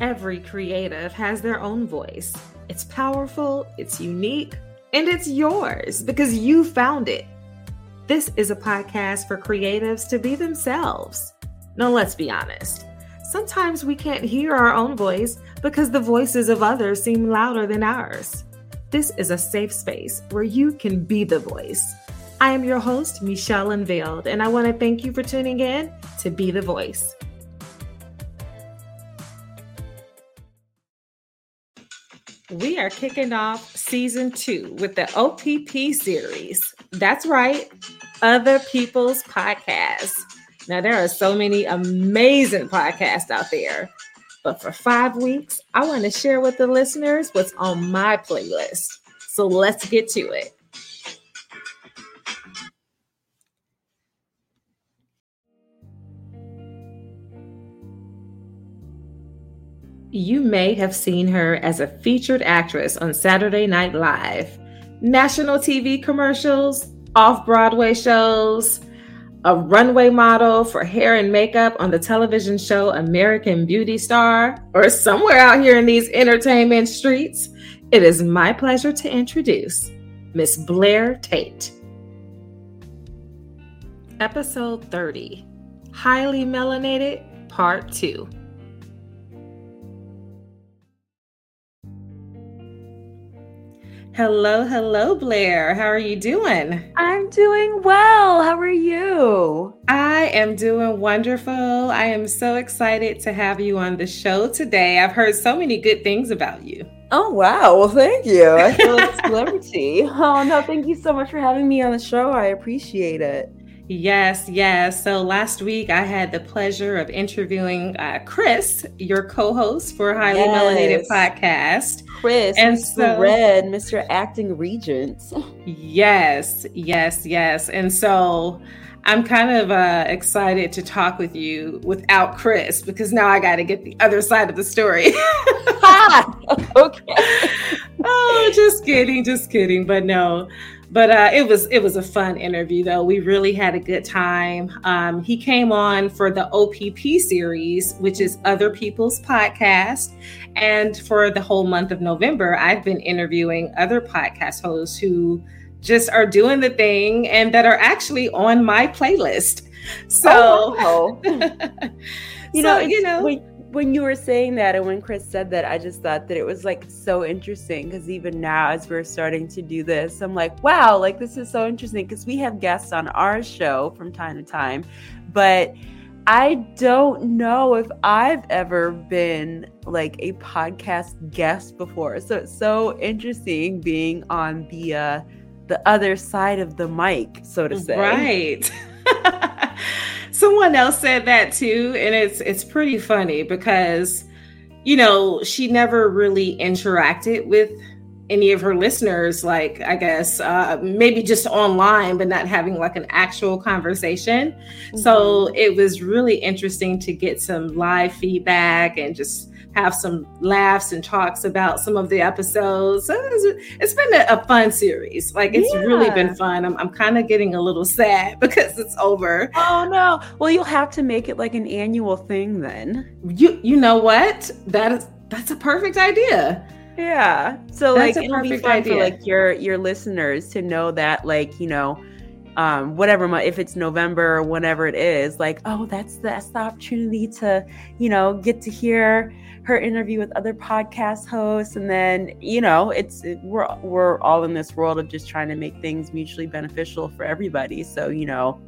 Every creative has their own voice. It's powerful, it's unique, and it's yours because you found it. This is a podcast for creatives to be themselves. Now, let's be honest. Sometimes we can't hear our own voice because the voices of others seem louder than ours. This is a safe space where you can be the voice. I am your host, Michelle Unveiled, and I want to thank you for tuning in to Be the Voice. We are kicking off season two with the OPP series. That's right, Other People's Podcasts. Now, there are so many amazing podcasts out there, but for five weeks, I want to share with the listeners what's on my playlist. So let's get to it. You may have seen her as a featured actress on Saturday Night Live, national TV commercials, off Broadway shows, a runway model for hair and makeup on the television show American Beauty Star, or somewhere out here in these entertainment streets. It is my pleasure to introduce Miss Blair Tate. Episode 30 Highly Melanated, Part 2. Hello, hello, Blair. How are you doing? I'm doing well. How are you? I am doing wonderful. I am so excited to have you on the show today. I've heard so many good things about you. Oh, wow. Well, thank you. I feel like a celebrity. oh, no, thank you so much for having me on the show. I appreciate it. Yes, yes. So last week I had the pleasure of interviewing uh, Chris, your co-host for Highly yes. Melanated Podcast. Chris, and Mr. So, Red, Mr. Acting Regent. Yes, yes, yes. And so I'm kind of uh, excited to talk with you without Chris because now I got to get the other side of the story. okay. oh, just kidding, just kidding. But no, but uh, it was it was a fun interview though. We really had a good time. Um, he came on for the OPP series, which is Other People's Podcast, and for the whole month of November, I've been interviewing other podcast hosts who just are doing the thing and that are actually on my playlist. So, oh, wow. you so, know, you know, when you were saying that and when Chris said that, I just thought that it was like so interesting because even now, as we're starting to do this, I'm like, wow, like this is so interesting because we have guests on our show from time to time, but I don't know if I've ever been like a podcast guest before. So it's so interesting being on the uh the other side of the mic, so to say. Right. someone else said that too and it's it's pretty funny because you know she never really interacted with any of her listeners like i guess uh, maybe just online but not having like an actual conversation mm-hmm. so it was really interesting to get some live feedback and just have some laughs and talks about some of the episodes. So it's, it's been a, a, fun series. Like it's yeah. really been fun. I'm, I'm kind of getting a little sad because it's over. Oh no. Well, you'll have to make it like an annual thing then. You you know what? That is that's a perfect idea. Yeah. So that's like it'll be fun idea. for like your your listeners to know that like, you know, um, whatever if it's November or whatever it is, like, oh, that's that's the opportunity to, you know, get to hear her interview with other podcast hosts and then you know it's it, we're we're all in this world of just trying to make things mutually beneficial for everybody. So you know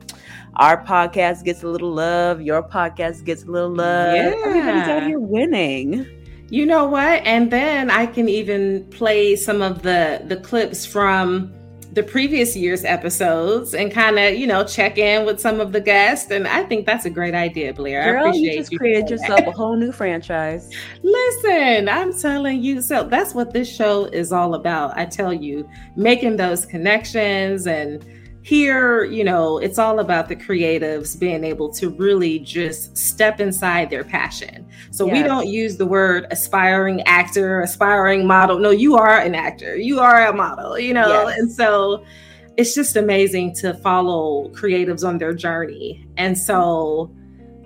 our podcast gets a little love your podcast gets a little love. Yeah. everybody's out here winning. You know what? And then i can even play some of the the clips from the previous year's episodes and kind of you know check in with some of the guests and i think that's a great idea blair. Girl, i appreciate you just you created yourself a whole new franchise. Listen i'm telling you so that's what this show is all about. I tell you making those connections and here, you know, it's all about the creatives being able to really just step inside their passion. So yes. we don't use the word aspiring actor, aspiring model. No, you are an actor, you are a model, you know, yes. and so it's just amazing to follow creatives on their journey. And so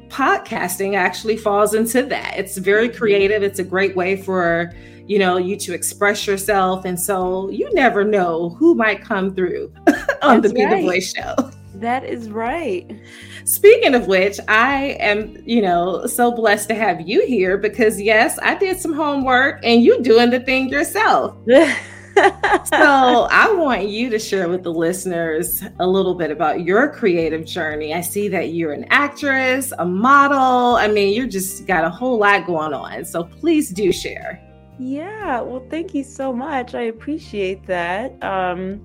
podcasting actually falls into that. It's very mm-hmm. creative. It's a great way for you know you to express yourself, and so you never know who might come through on That's the Be right. the Voice show. That is right. Speaking of which, I am, you know, so blessed to have you here because yes, I did some homework and you doing the thing yourself. so I want you to share with the listeners a little bit about your creative journey. I see that you're an actress, a model. I mean, you're just got a whole lot going on. So please do share. Yeah, well, thank you so much. I appreciate that. Um,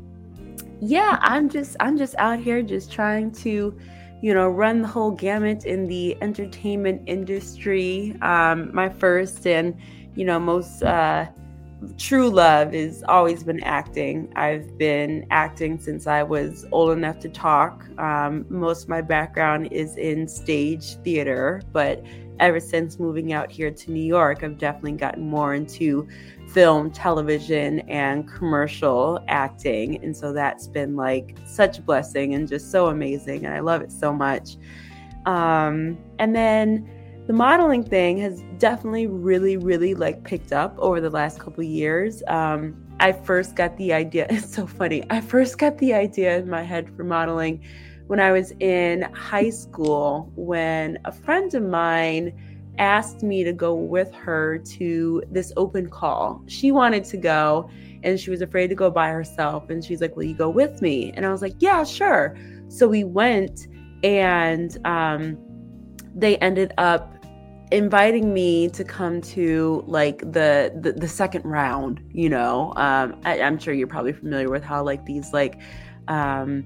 yeah, I'm just I'm just out here just trying to, you know, run the whole gamut in the entertainment industry. Um, my first and you know most uh, true love has always been acting. I've been acting since I was old enough to talk. Um, most of my background is in stage theater, but ever since moving out here to New York, I've definitely gotten more into film, television, and commercial acting. And so that's been like such a blessing and just so amazing. And I love it so much. Um, and then the modeling thing has definitely really, really like picked up over the last couple years. Um, I first got the idea, it's so funny. I first got the idea in my head for modeling when I was in high school when a friend of mine asked me to go with her to this open call. She wanted to go and she was afraid to go by herself. And she's like, Will you go with me? And I was like, Yeah, sure. So we went and um, they ended up inviting me to come to like the the, the second round you know um, I, am sure you're probably familiar with how like these like um,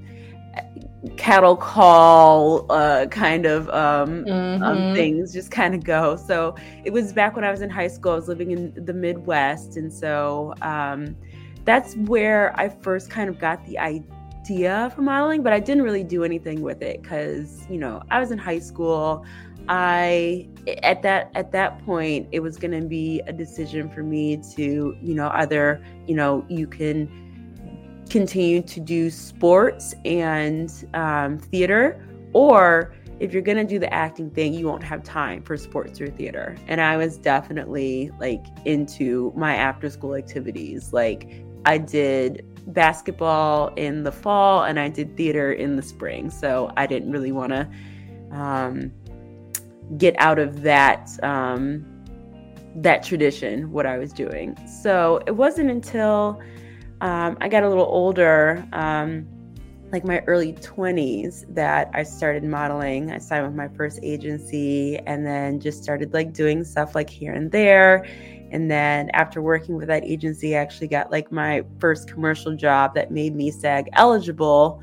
cattle call uh, kind of um, um mm-hmm. um, things just kind of go. So it was back when I was in high school. I was living in the Midwest, and so um, that's where I first kind of got the idea for modeling. But I didn't really do anything with it because you know I was in high school. I at that at that point it was going to be a decision for me to you know either you know you can continue to do sports and um, theater, or if you're going to do the acting thing, you won't have time for sports or theater. And I was definitely like into my after school activities. Like I did basketball in the fall and I did theater in the spring. So I didn't really want to um, get out of that um, that tradition what I was doing. So it wasn't until um, I got a little older, um, like my early 20s, that I started modeling. I signed with my first agency and then just started like doing stuff like here and there. And then after working with that agency, I actually got like my first commercial job that made me SAG eligible.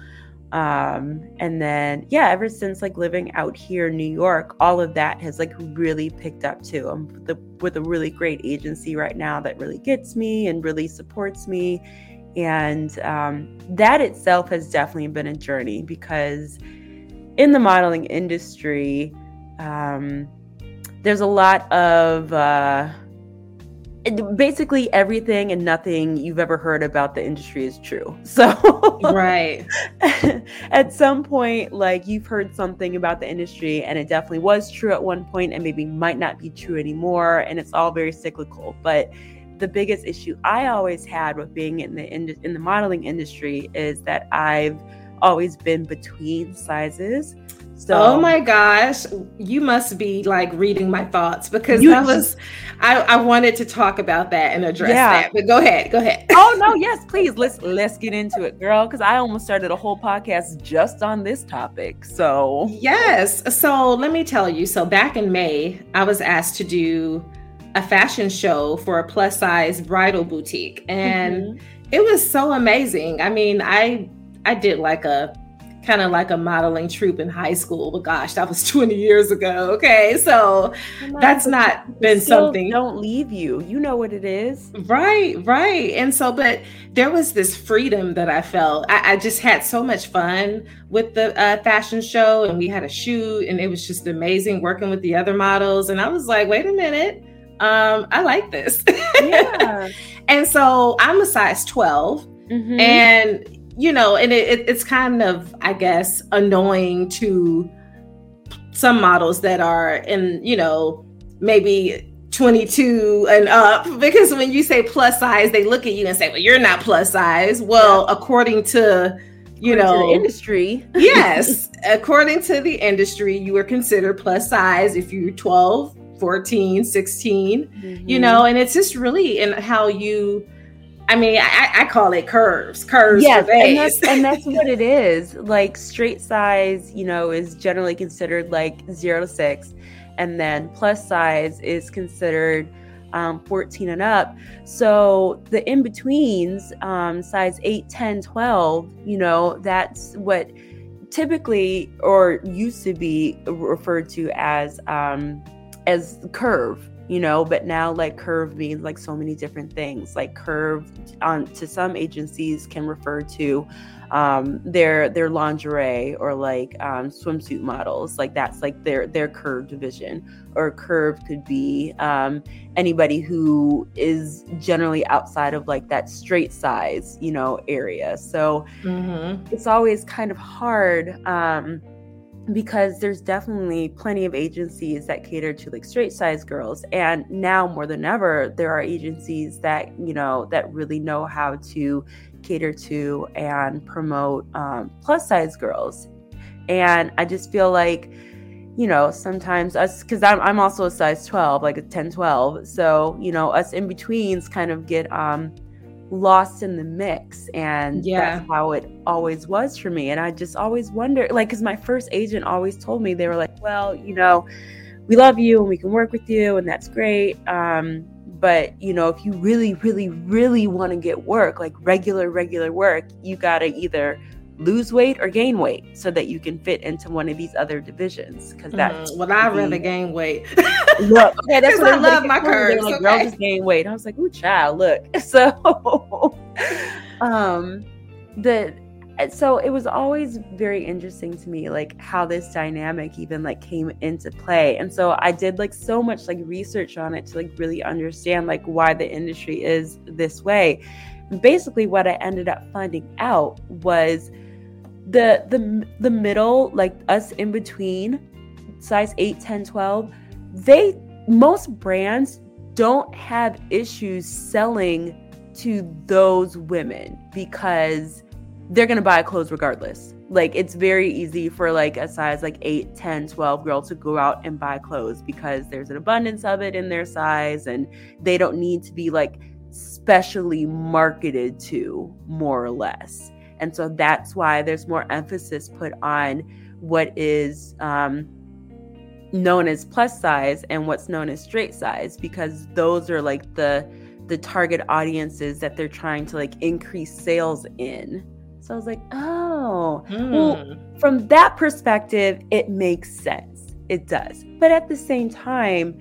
Um, and then, yeah, ever since like living out here in New York, all of that has like really picked up too. I'm with, the, with a really great agency right now that really gets me and really supports me. And um, that itself has definitely been a journey because in the modeling industry, um, there's a lot of uh, basically everything and nothing you've ever heard about the industry is true. So, right. at some point, like you've heard something about the industry and it definitely was true at one point and maybe might not be true anymore. And it's all very cyclical. But the biggest issue I always had with being in the in, in the modeling industry is that I've always been between sizes. So, oh my gosh, you must be like reading my thoughts because that was I, I wanted to talk about that and address yeah. that. But go ahead, go ahead. oh no, yes, please let's let's get into it, girl. Because I almost started a whole podcast just on this topic. So yes, so let me tell you. So back in May, I was asked to do a fashion show for a plus size bridal boutique, and mm-hmm. it was so amazing. I mean, I I did like a kind of like a modeling troupe in high school. But gosh, that was 20 years ago. Okay. So that's not been something. Don't leave you. You know what it is. Right. Right. And so, but there was this freedom that I felt. I, I just had so much fun with the uh, fashion show and we had a shoot and it was just amazing working with the other models. And I was like, wait a minute. Um, I like this. Yeah. and so I'm a size 12. Mm-hmm. And you know, and it, it, it's kind of, I guess, annoying to some models that are in, you know, maybe 22 and up because when you say plus size they look at you and say well you're not plus size well yeah. according to you according know to industry yes according to the industry you are considered plus size if you're 12 14 16 mm-hmm. you know and it's just really in how you I mean, I, I, call it curves, curves. Yes, and that's, and that's what it is. Like straight size, you know, is generally considered like zero to six, and then plus size is considered um, 14 and up. So the in betweens, um, size 8, 10, 12, you know, that's what typically or used to be referred to as um, as curve you know but now like curve means like so many different things like curve on to some agencies can refer to um, their their lingerie or like um, swimsuit models. Like that's like their their curve division. Or curve could be um, anybody who is generally outside of like that straight size, you know, area. So mm-hmm. it's always kind of hard um, because there's definitely plenty of agencies that cater to like straight size girls and now more than ever there are agencies that you know that really know how to cater to and promote um, plus size girls. And I just feel like, you know, sometimes us, because I'm, I'm also a size 12, like a 10, 12. So, you know, us in betweens kind of get um, lost in the mix. And yeah. that's how it always was for me. And I just always wonder, like, because my first agent always told me, they were like, well, you know, we love you and we can work with you and that's great. Um, but you know if you really really really want to get work like regular regular work you got to either lose weight or gain weight so that you can fit into one of these other divisions because that's mm, well i rather gain weight. Look okay that's what i love my curves like okay. girl just gain weight. I was like ooh child look. So um the so it was always very interesting to me like how this dynamic even like came into play. And so i did like so much like research on it to like really understand like why the industry is this way. And basically what i ended up finding out was the the the middle like us in between size 8 10 12 they most brands don't have issues selling to those women because they're going to buy clothes regardless. Like it's very easy for like a size like 8, 10, 12 girl to go out and buy clothes because there's an abundance of it in their size and they don't need to be like specially marketed to more or less. And so that's why there's more emphasis put on what is um, known as plus size and what's known as straight size because those are like the the target audiences that they're trying to like increase sales in so I was like, oh, mm. well, hmm. from that perspective, it makes sense. It does. But at the same time,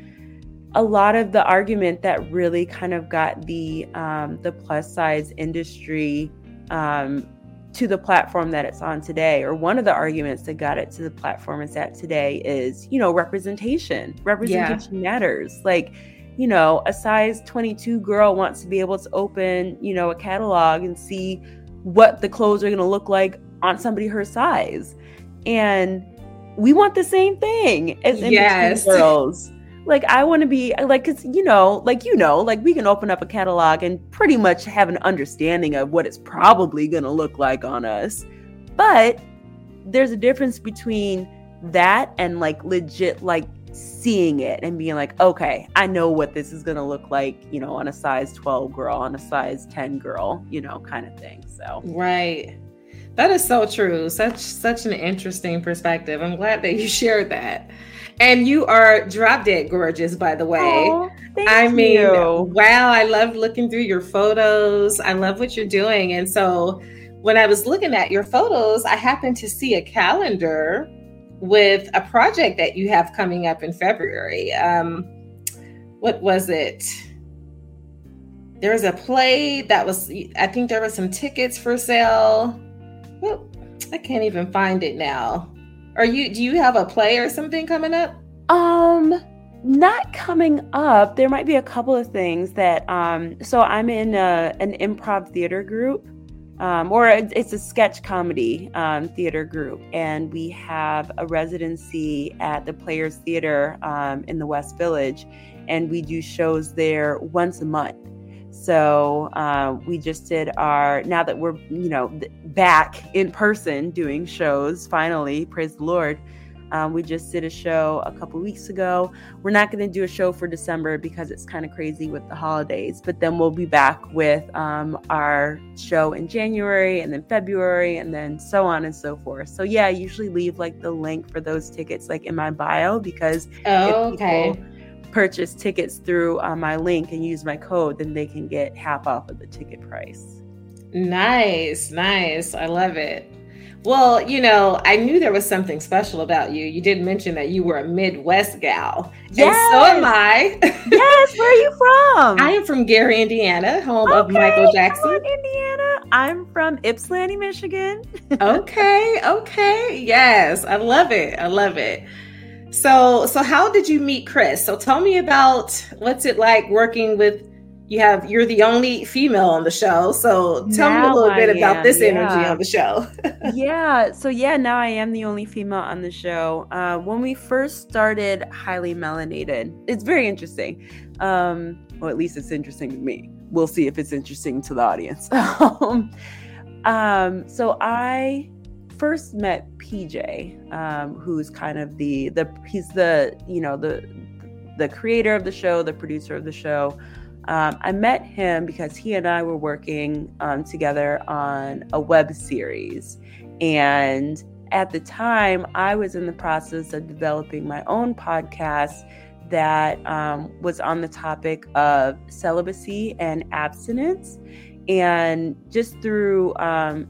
a lot of the argument that really kind of got the um, the plus size industry um, to the platform that it's on today, or one of the arguments that got it to the platform it's at today is, you know, representation. Representation yeah. matters. Like, you know, a size 22 girl wants to be able to open, you know, a catalog and see what the clothes are going to look like on somebody her size. And we want the same thing as yes. girls. Like I want to be like cuz you know, like you know, like we can open up a catalog and pretty much have an understanding of what it's probably going to look like on us. But there's a difference between that and like legit like seeing it and being like, okay, I know what this is going to look like, you know, on a size 12 girl, on a size 10 girl, you know, kind of thing. So, right. That is so true. Such such an interesting perspective. I'm glad that you shared that. And you are drop dead gorgeous, by the way. Oh, I mean, you. wow, I love looking through your photos. I love what you're doing. And so when I was looking at your photos, I happened to see a calendar with a project that you have coming up in February. Um, what was it? There was a play that was, I think there were some tickets for sale. Well, I can't even find it now. Are you, do you have a play or something coming up? Um, not coming up. There might be a couple of things that, um, so I'm in a, an improv theater group um, or it's a sketch comedy um, theater group, and we have a residency at the Players Theater um, in the West Village, and we do shows there once a month. So uh, we just did our now that we're you know back in person doing shows finally, praise the Lord. Um, we just did a show a couple weeks ago. We're not going to do a show for December because it's kind of crazy with the holidays, but then we'll be back with um, our show in January and then February and then so on and so forth. So, yeah, I usually leave like the link for those tickets like in my bio because oh, okay. Purchase tickets through uh, my link and use my code, then they can get half off of the ticket price. Nice, nice. I love it. Well, you know, I knew there was something special about you. You did mention that you were a Midwest gal. Yes. And so am I. yes. Where are you from? I am from Gary, Indiana, home okay. of Michael Jackson. On, Indiana. I'm from Ypsilanti, Michigan. okay. Okay. Yes. I love it. I love it. So, so how did you meet Chris? So tell me about what's it like working with you have you're the only female on the show. So tell now me a little bit am, about this yeah. energy on the show. Yeah so yeah now i am the only female on the show. Uh, when we first started highly melanated it's very interesting. Um, well at least it's interesting to me. We'll see if it's interesting to the audience. Um, um, so i first met pj um, who's kind of the the he's the you know the the creator of the show the producer of the show um, I met him because he and I were working um, together on a web series. And at the time, I was in the process of developing my own podcast that um, was on the topic of celibacy and abstinence. And just through um,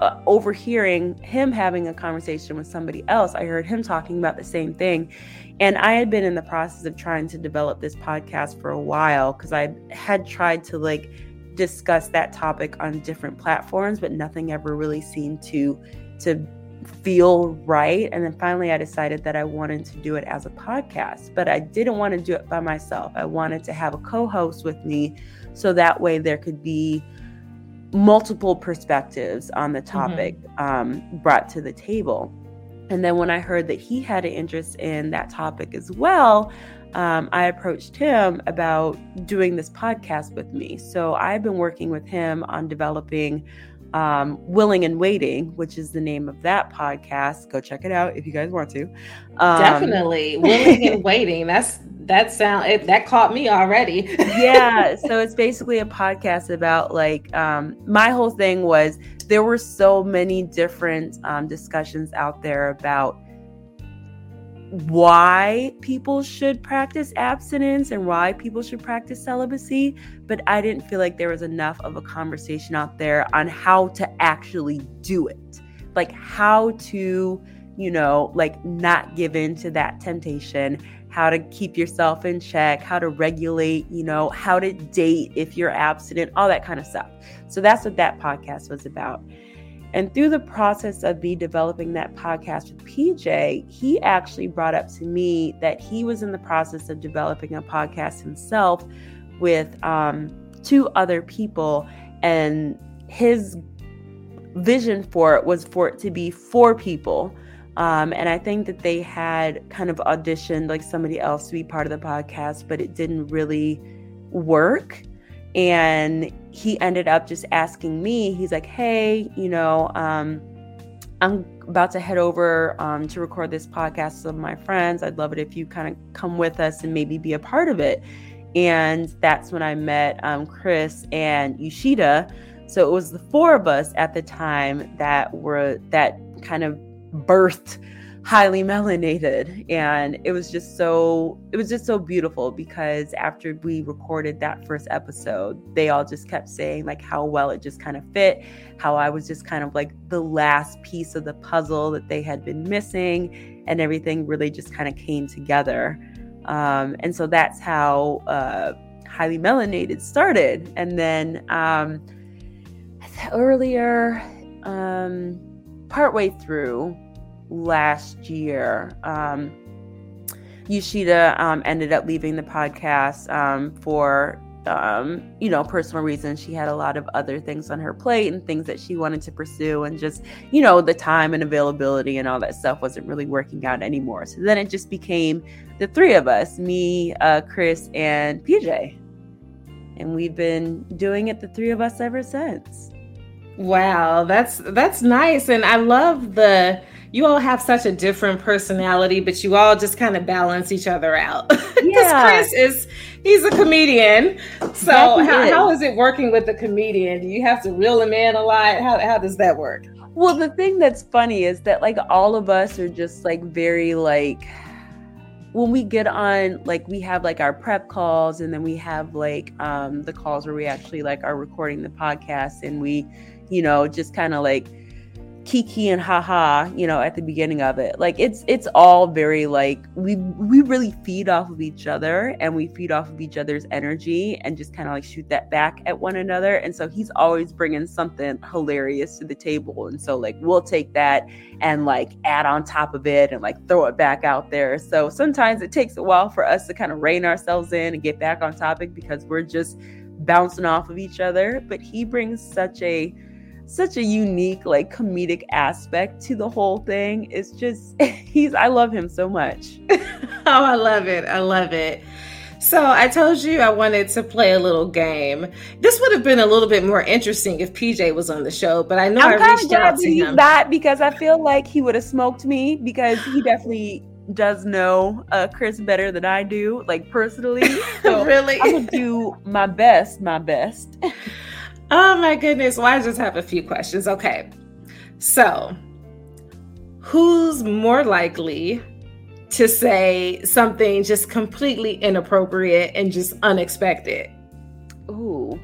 uh, overhearing him having a conversation with somebody else, I heard him talking about the same thing. And I had been in the process of trying to develop this podcast for a while because I had tried to like discuss that topic on different platforms, but nothing ever really seemed to to feel right. And then finally I decided that I wanted to do it as a podcast, but I didn't want to do it by myself. I wanted to have a co-host with me so that way there could be multiple perspectives on the topic mm-hmm. um, brought to the table. And then when I heard that he had an interest in that topic as well, um, I approached him about doing this podcast with me. So I've been working with him on developing um, Willing and Waiting, which is the name of that podcast. Go check it out if you guys want to. Um, Definitely, Willing and Waiting. That's that sound it, that caught me already. yeah, so it's basically a podcast about like um, my whole thing was there were so many different um, discussions out there about why people should practice abstinence and why people should practice celibacy, but I didn't feel like there was enough of a conversation out there on how to actually do it. Like how to, you know, like not give in to that temptation, how to keep yourself in check, how to regulate, you know, how to date if you're abstinent, all that kind of stuff. So that's what that podcast was about. And through the process of me developing that podcast with PJ, he actually brought up to me that he was in the process of developing a podcast himself with um, two other people. And his vision for it was for it to be four people. Um, and I think that they had kind of auditioned like somebody else to be part of the podcast, but it didn't really work. And he ended up just asking me, he's like, hey, you know, um, I'm about to head over um, to record this podcast with my friends. I'd love it if you kind of come with us and maybe be a part of it. And that's when I met um, Chris and Yoshida. So it was the four of us at the time that were that kind of birthed highly melanated and it was just so it was just so beautiful because after we recorded that first episode they all just kept saying like how well it just kind of fit how i was just kind of like the last piece of the puzzle that they had been missing and everything really just kind of came together. Um, and so that's how uh, highly melanated started. And then um, earlier um, partway through last year. Um, Yoshida um, ended up leaving the podcast um, for um, you know, personal reasons. She had a lot of other things on her plate and things that she wanted to pursue, and just, you know, the time and availability and all that stuff wasn't really working out anymore. So then it just became the three of us me, uh, Chris, and PJ. And we've been doing it, the three of us, ever since. Wow, that's that's nice. And I love the you all have such a different personality, but you all just kind of balance each other out. Because yeah. Chris is he's a comedian. So how, how is it working with a comedian? Do you have to reel him in a lot? How how does that work? Well, the thing that's funny is that like all of us are just like very like when we get on like we have like our prep calls and then we have like um the calls where we actually like are recording the podcast and we you know just kind of like kiki and haha you know at the beginning of it. Like it's it's all very like we we really feed off of each other and we feed off of each other's energy and just kind of like shoot that back at one another. And so he's always bringing something hilarious to the table. And so like we'll take that and like add on top of it and like throw it back out there. So sometimes it takes a while for us to kind of rein ourselves in and get back on topic because we're just bouncing off of each other. But he brings such a such a unique like comedic aspect to the whole thing. It's just he's i love him so much. Oh i love it. I love it. So i told you i wanted to play a little game. This would have been a little bit more interesting if pj was on the show but i know I'm i reached out to him. that because i feel like he would have smoked me because he definitely does know uh, Chris better than I do, like personally. So really, I would do my best, my best. Oh my goodness. Well, I just have a few questions. Okay. So, who's more likely to say something just completely inappropriate and just unexpected? Ooh.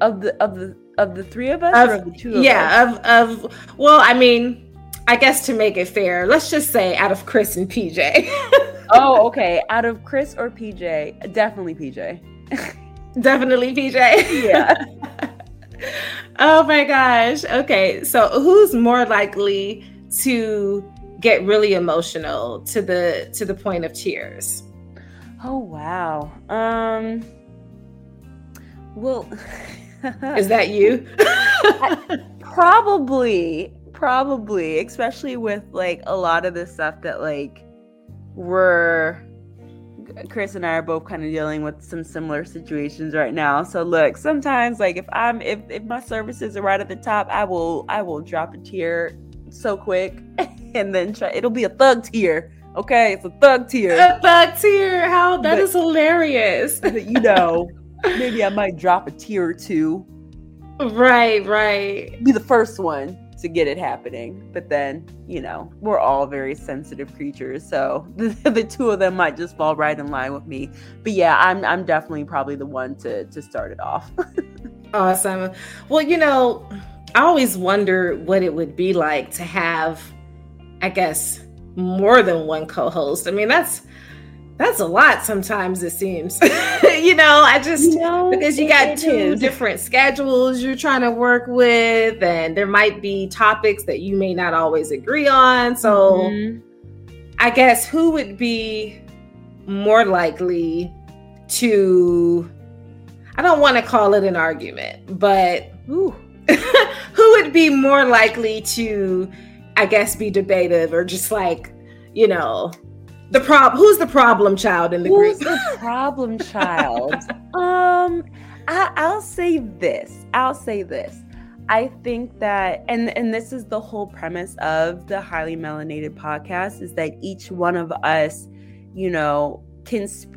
Of the of the of the three of us of, or of the two of yeah, us? of of well, I mean, I guess to make it fair, let's just say out of Chris and PJ. oh, okay. Out of Chris or PJ, definitely PJ. Definitely PJ. Yeah. oh my gosh. Okay. So who's more likely to get really emotional to the to the point of tears? Oh wow. Um well is that you? probably probably especially with like a lot of the stuff that like we're Chris and I are both kind of dealing with some similar situations right now. So look, sometimes like if I'm if if my services are right at the top, I will I will drop a tear so quick and then try it'll be a thug tear. Okay, it's a thug tear. A thug tear. How that but, is hilarious. you know, maybe I might drop a tear or two. Right, right. Be the first one to get it happening. But then, you know, we're all very sensitive creatures, so the, the two of them might just fall right in line with me. But yeah, I'm I'm definitely probably the one to to start it off. awesome. Well, you know, I always wonder what it would be like to have, I guess, more than one co-host. I mean, that's that's a lot sometimes it seems. You know i just no, because you got two different schedules you're trying to work with and there might be topics that you may not always agree on. So mm-hmm. i guess who would be more likely to i don't want to call it an argument but who would be more likely to i guess be debative or just like you know the prob who's the problem child in the who's group? the problem child? um, I, I'll say this. I'll say this. I think that and and this is the whole premise of the highly melanated podcast is that each one of us, you know, can sp-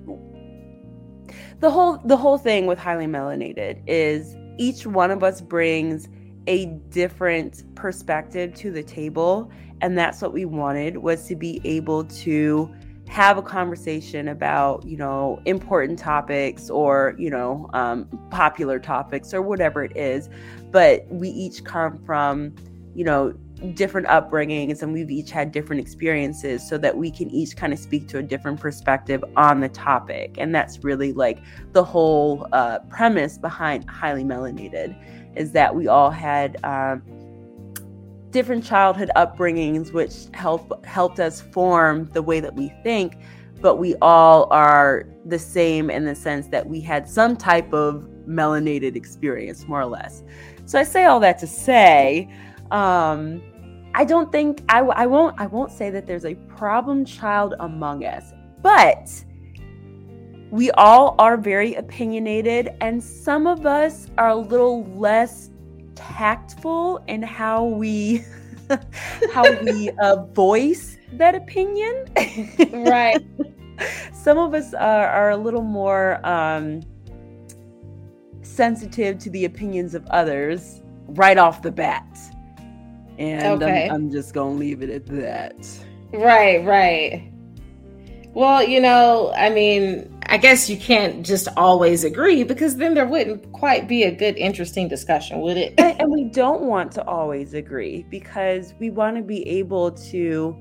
the whole the whole thing with highly melanated is each one of us brings a different perspective to the table and that's what we wanted was to be able to have a conversation about you know important topics or you know um, popular topics or whatever it is. But we each come from you know different upbringings and we've each had different experiences so that we can each kind of speak to a different perspective on the topic. And that's really like the whole uh, premise behind highly melanated is that we all had um, different childhood upbringings which help helped us form the way that we think but we all are the same in the sense that we had some type of melanated experience, more or less. So I say all that to say, um, I don't think I, I won't I won't say that there's a problem child among us, but we all are very opinionated, and some of us are a little less tactful in how we how we uh, voice that opinion. right. Some of us are, are a little more um, sensitive to the opinions of others right off the bat. And okay. I'm, I'm just going to leave it at that. Right, right. Well, you know, I mean, I guess you can't just always agree because then there wouldn't quite be a good, interesting discussion, would it? and, we don't want to always agree because we want to be able to,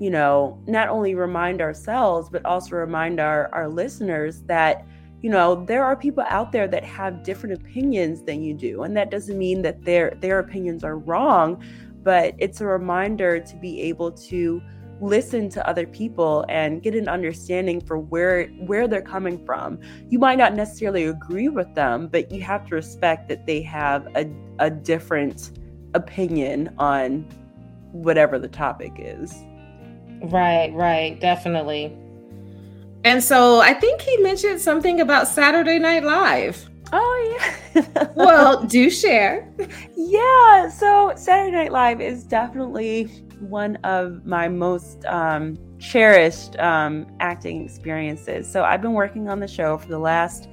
you know, not only remind ourselves, but also remind our, our listeners that, you know, there are people out there that have different opinions than you do. And that doesn't mean that their their opinions are wrong, but it's a reminder to be able to listen to other people and get an understanding for where where they're coming from. You might not necessarily agree with them, but you have to respect that they have a, a different opinion on whatever the topic is. Right, right, definitely. And so I think he mentioned something about Saturday Night Live. Oh yeah. well, do share. Yeah, so Saturday Night Live is definitely one of my most um, cherished um, acting experiences. So I've been working on the show for the last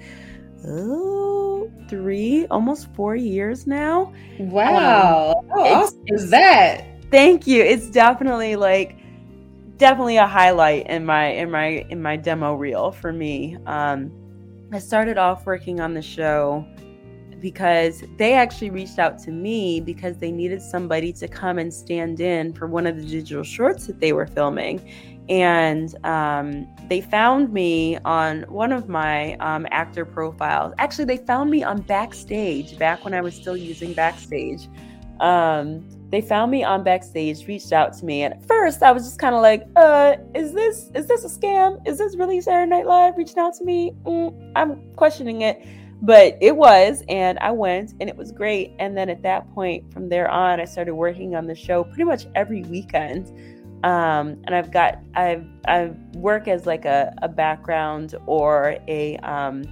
oh, three, almost four years now. Wow. Um, How awesome is that? Thank you. It's definitely like definitely a highlight in my in my in my demo reel for me. Um, I started off working on the show because they actually reached out to me because they needed somebody to come and stand in for one of the digital shorts that they were filming. And um, they found me on one of my um, actor profiles. Actually, they found me on Backstage back when I was still using Backstage. Um, they found me on backstage reached out to me and at first i was just kind of like uh is this is this a scam is this really saturday night live reaching out to me mm, i'm questioning it but it was and i went and it was great. And then at that point from there on i started working on the show pretty much every weekend. Um, and i've got i've i work as like a, a background or a um,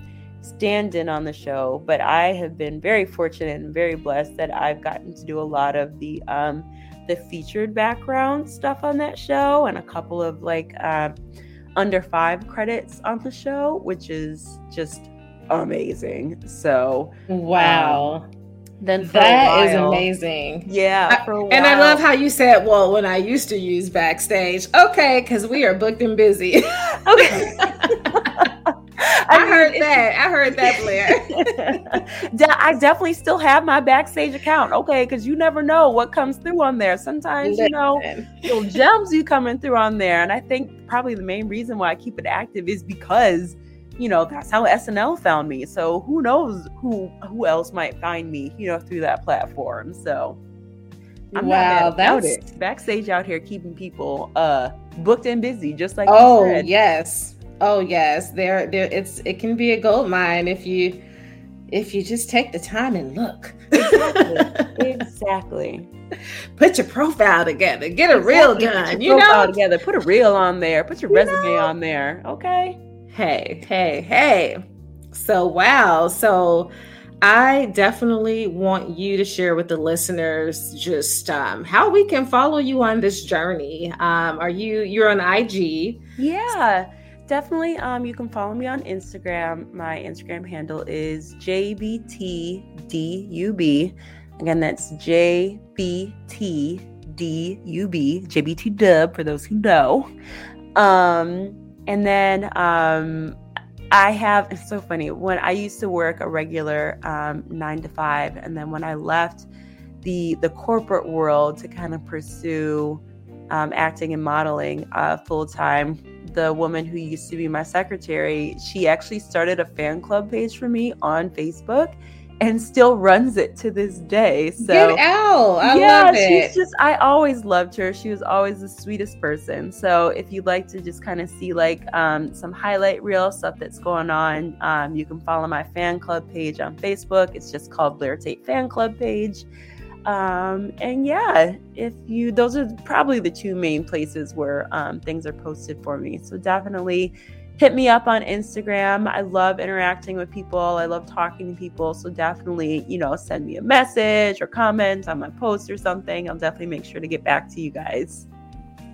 stand-in on the show. But i have been very fortunate and very blessed that i've gotten to do a lot of the um, the featured background stuff on that show and a couple of like uh, under five credits on the show which is just amazing. So wow. Um, then that is amazing. Yeah, I, and I love how you said, "Well, when I used to use backstage, okay, because we are booked and busy." okay. I, I mean, heard that. I heard that, Blair. I definitely still have my backstage account. Okay, because you never know what comes through on there. Sometimes Listen. you know little gems you coming through on there, and I think probably the main reason why I keep it active is because you know that's how SNL found me. So who knows who who else might find me, you know, through that platform. So I'm wow, that's it. backstage out here keeping people uh booked and busy, just like oh yes, oh yes. There, there. It's it can be a gold mine if you if you just take the time and look. exactly. exactly. Put your profile together. Get a exactly. reel done. you know, together. Put a reel on there. Put your you resume know? on there. Okay. Hey, hey, hey. So, wow. So, I definitely want you to share with the listeners just um, how we can follow you on this journey. Um, are you you're on IG? Yeah, definitely. Um, you can follow me on Instagram. My Instagram handle is jbtdub. Again, that's jbtdub, jbt dub for those who know. Um, and then um, I have, it's so funny, when I used to work a regular um, nine to five, and then when I left the, the corporate world to kind of pursue um, acting and modeling uh, full time, the woman who used to be my secretary, she actually started a fan club page for me on Facebook. And still runs it to this day. So get out. I yeah, love it. She's just I always loved her. She was always the sweetest person. So if you'd like to just kind of see like um, some highlight reel stuff that's going on, um, you can follow my fan club page on Facebook. It's just called Blair Tate Fan Club page. Um, and yeah, if you those are probably the two main places where um, things are posted for me. So definitely hit me up on Instagram. I love interacting with people. I love talking to people. So definitely, you know, send me a message or comment on my post or something. I'll definitely make sure to get back to you guys.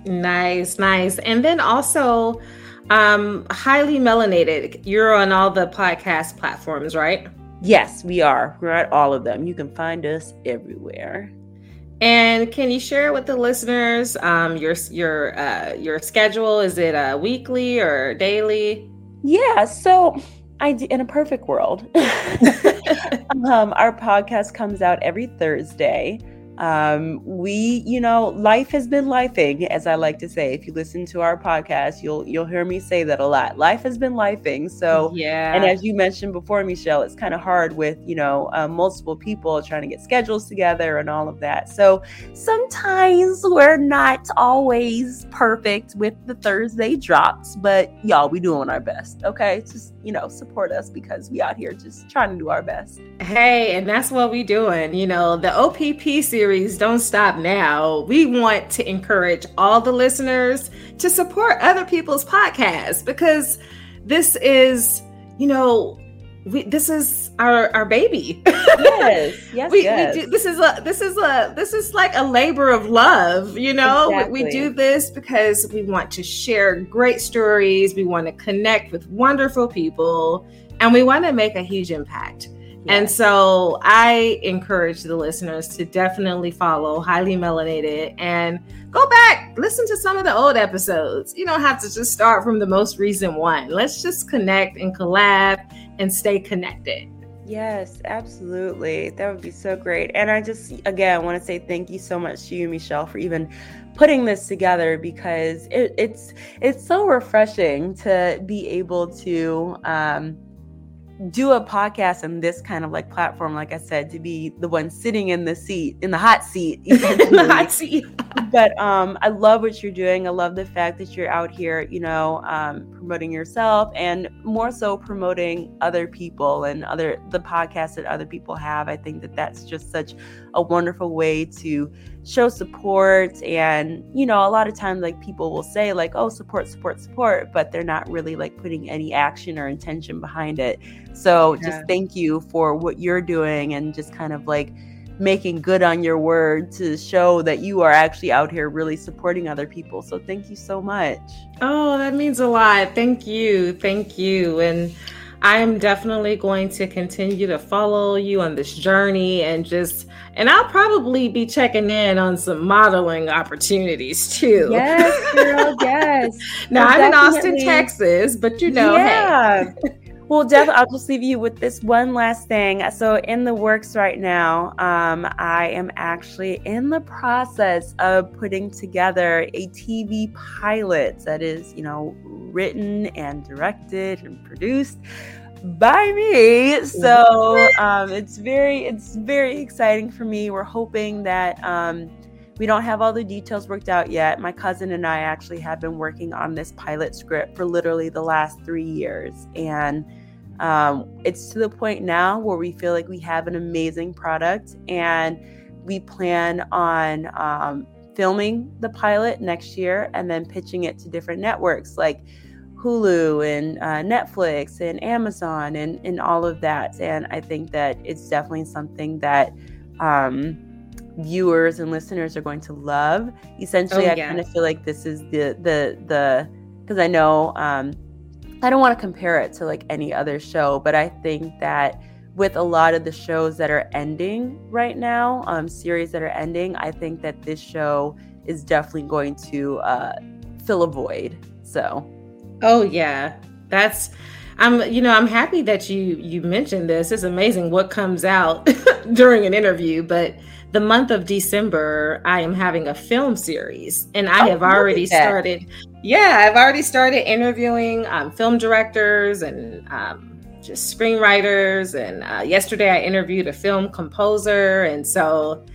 Nice, nice. And then also, um, highly melanated. You're on all the podcast platforms, right? Yes, we are. We're at all of them. You can find us everywhere. And can you share with the listeners um, your your uh, your schedule? Is it a uh, weekly or daily? Yeah. So, I in a perfect world, um, our podcast comes out every Thursday. Um, we, you know, life has been lifing, as I like to say. If you listen to our podcast, you'll you'll hear me say that a lot. Life has been lifing. So yeah. And as you mentioned before, Michelle, it's kind of hard with you know uh, multiple people trying to get schedules together and all of that. So sometimes we're not always perfect with the Thursday drops, but y'all, we doing our best. Okay, just you know support us because we out here just trying to do our best. Hey, and that's what we doing. You know, the OPP series don't stop now. We want to encourage all the listeners to support other people's podcasts because this is, you know, we, this is our our baby. Yes, yes, we, yes. we do, this is a this is a this is like a labor of love. You know, exactly. we do this because we want to share great stories. We want to connect with wonderful people, and we want to make a huge impact. And so I encourage the listeners to definitely follow Highly Melanated and go back, listen to some of the old episodes. You don't have to just start from the most recent one. Let's just connect and collab and stay connected. Yes, absolutely. That would be so great. And I just, again, want to say thank you so much to you, Michelle, for even putting this together because it, it's it's so refreshing to be able to um, do a podcast on this kind of like platform, like I said, to be the one sitting in the seat, in the hot seat, in the hot seat. but um, I love what you're doing. I love the fact that you're out here, you know, um, promoting yourself and more so promoting other people and other the podcasts that other people have. I think that that's just such a wonderful way to show support and you know a lot of times like people will say like oh support support support but they're not really like putting any action or intention behind it so yeah. just thank you for what you're doing and just kind of like making good on your word to show that you are actually out here really supporting other people so thank you so much oh that means a lot thank you thank you and I am definitely going to continue to follow you on this journey and just, and I'll probably be checking in on some modeling opportunities too. Yes, girl, yes. now I'm definitely. in Austin, Texas, but you know, yeah. Hey. Well, Dev, I'll just leave you with this one last thing. So, in the works right now, um, I am actually in the process of putting together a TV pilot that is, you know, written and directed and produced by me. So, um, it's very, it's very exciting for me. We're hoping that. Um, we don't have all the details worked out yet. My cousin and I actually have been working on this pilot script for literally the last three years. And um, it's to the point now where we feel like we have an amazing product and we plan on um, filming the pilot next year and then pitching it to different networks like Hulu and uh, Netflix and Amazon and, and all of that. And I think that it's definitely something that um, viewers and listeners are going to love. Essentially, oh, I kind of feel like this is the the the because I know um, I don't want to compare it to like any other show, but I think that with a lot of the shows that are ending right now, um, series that are ending, I think that this show is definitely going to uh, fill a void. So, oh yeah, that's I'm you know I'm happy that you you mentioned this. It's amazing what comes out during an interview, but the month of December, I am having a film series, and I oh, have already started. Yeah, I've already started interviewing um, film directors and um, just screenwriters. And uh, yesterday I interviewed a film composer. And so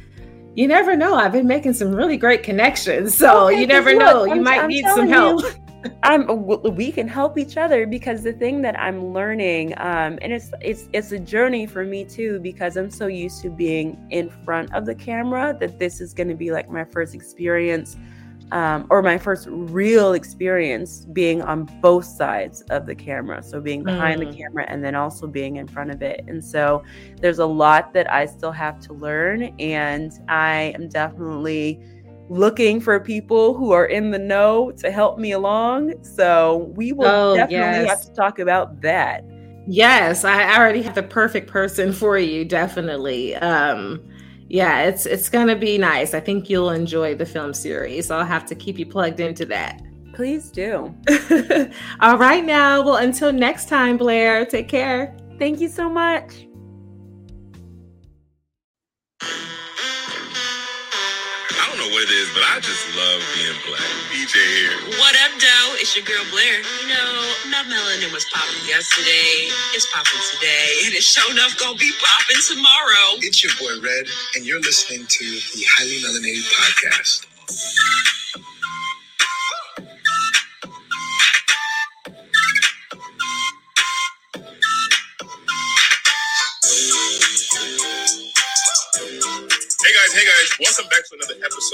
you never know. I've been making some really great connections. So okay, you never know. You I'm, might I'm need some help. You, I'm, we can help each other because the thing that I'm learning, um, and it's it's it's a journey for me too because I'm so used to being in front of the camera that this is going to be like my first experience um, or my first real experience being on both sides of the camera. So being behind mm. the camera and then also being in front of it. And so there's a lot that I still have to learn. And I am definitely looking for people who are in the know to help me along. So we will oh, definitely yes. have to talk about that. Yes, I already have the perfect person for you, definitely. Um, yeah, it's it's gonna be nice. I think you'll enjoy the film series. I'll have to keep you plugged into that. Please do. All right, now. Well, until next time, Blair. Take care. Thank you so much. What it is, but I just love being black. BJ here. What up, Doe? It's your girl Blair. You know, my melanin was popping yesterday. It's popping today, and it's show enough gonna be popping tomorrow. It's your boy Red, and you're listening to the Highly Melanated Podcast.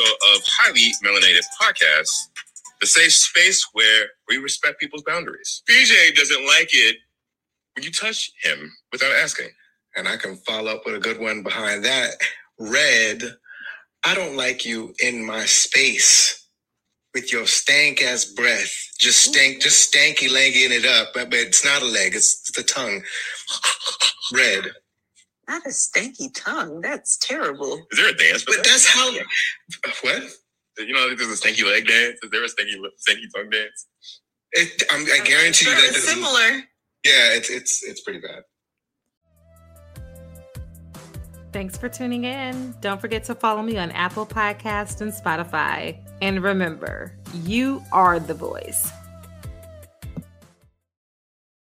Of Highly Melanated Podcast, the safe space where we respect people's boundaries. BJ doesn't like it when you touch him without asking. And I can follow up with a good one behind that. Red, I don't like you in my space with your stank ass breath. Just stank, just stanky legging it up. But it's not a leg, it's the tongue. Red. Not a stanky tongue. That's terrible. Is there a dance? but that? that's how. What? You know, there's a stanky leg dance. Is there a stanky stanky tongue dance? It, I'm, I guarantee you that it's similar. Yeah, it's it's it's pretty bad. Thanks for tuning in. Don't forget to follow me on Apple Podcast and Spotify. And remember, you are the voice.